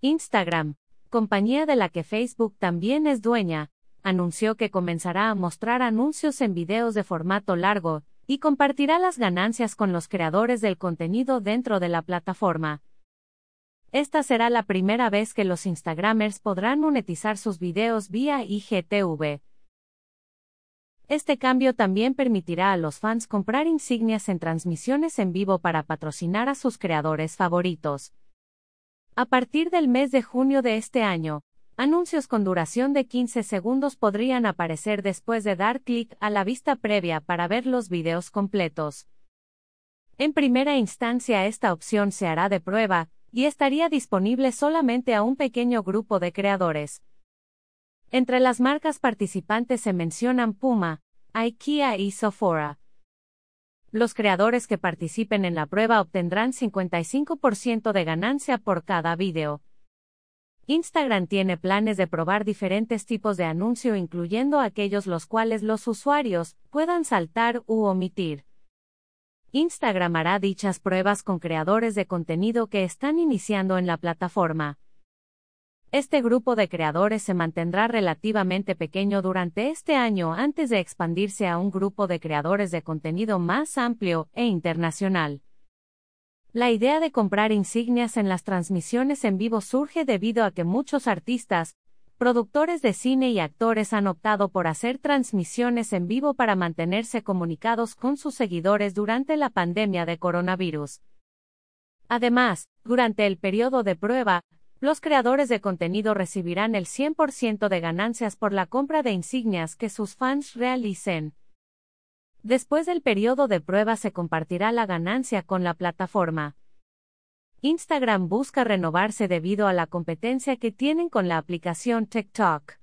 Instagram, compañía de la que Facebook también es dueña, anunció que comenzará a mostrar anuncios en videos de formato largo, y compartirá las ganancias con los creadores del contenido dentro de la plataforma. Esta será la primera vez que los Instagramers podrán monetizar sus videos vía IGTV. Este cambio también permitirá a los fans comprar insignias en transmisiones en vivo para patrocinar a sus creadores favoritos. A partir del mes de junio de este año, anuncios con duración de 15 segundos podrían aparecer después de dar clic a la vista previa para ver los videos completos. En primera instancia esta opción se hará de prueba, y estaría disponible solamente a un pequeño grupo de creadores. Entre las marcas participantes se mencionan Puma, IKEA y Sephora. Los creadores que participen en la prueba obtendrán 55% de ganancia por cada video. Instagram tiene planes de probar diferentes tipos de anuncio incluyendo aquellos los cuales los usuarios puedan saltar u omitir. Instagram hará dichas pruebas con creadores de contenido que están iniciando en la plataforma. Este grupo de creadores se mantendrá relativamente pequeño durante este año antes de expandirse a un grupo de creadores de contenido más amplio e internacional. La idea de comprar insignias en las transmisiones en vivo surge debido a que muchos artistas, productores de cine y actores han optado por hacer transmisiones en vivo para mantenerse comunicados con sus seguidores durante la pandemia de coronavirus. Además, durante el periodo de prueba, los creadores de contenido recibirán el 100% de ganancias por la compra de insignias que sus fans realicen. Después del periodo de prueba se compartirá la ganancia con la plataforma. Instagram busca renovarse debido a la competencia que tienen con la aplicación TikTok.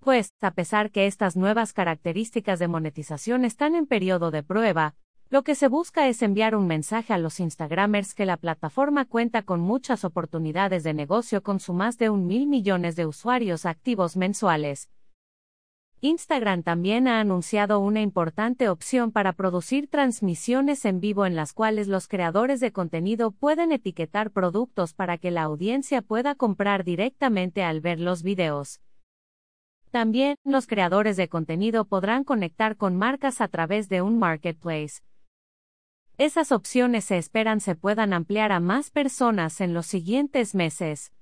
Pues, a pesar que estas nuevas características de monetización están en periodo de prueba, lo que se busca es enviar un mensaje a los Instagramers que la plataforma cuenta con muchas oportunidades de negocio con su más de un mil millones de usuarios activos mensuales. Instagram también ha anunciado una importante opción para producir transmisiones en vivo en las cuales los creadores de contenido pueden etiquetar productos para que la audiencia pueda comprar directamente al ver los videos. También, los creadores de contenido podrán conectar con marcas a través de un marketplace. Esas opciones se esperan se puedan ampliar a más personas en los siguientes meses.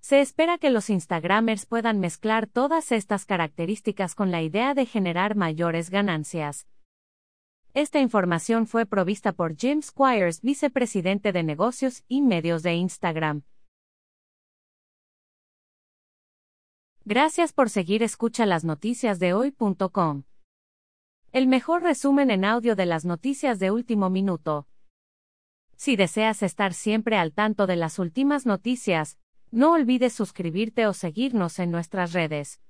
Se espera que los Instagramers puedan mezclar todas estas características con la idea de generar mayores ganancias. Esta información fue provista por Jim Squires, vicepresidente de negocios y medios de Instagram. Gracias por seguir escucha las noticias de hoy.com. El mejor resumen en audio de las noticias de último minuto. Si deseas estar siempre al tanto de las últimas noticias, no olvides suscribirte o seguirnos en nuestras redes.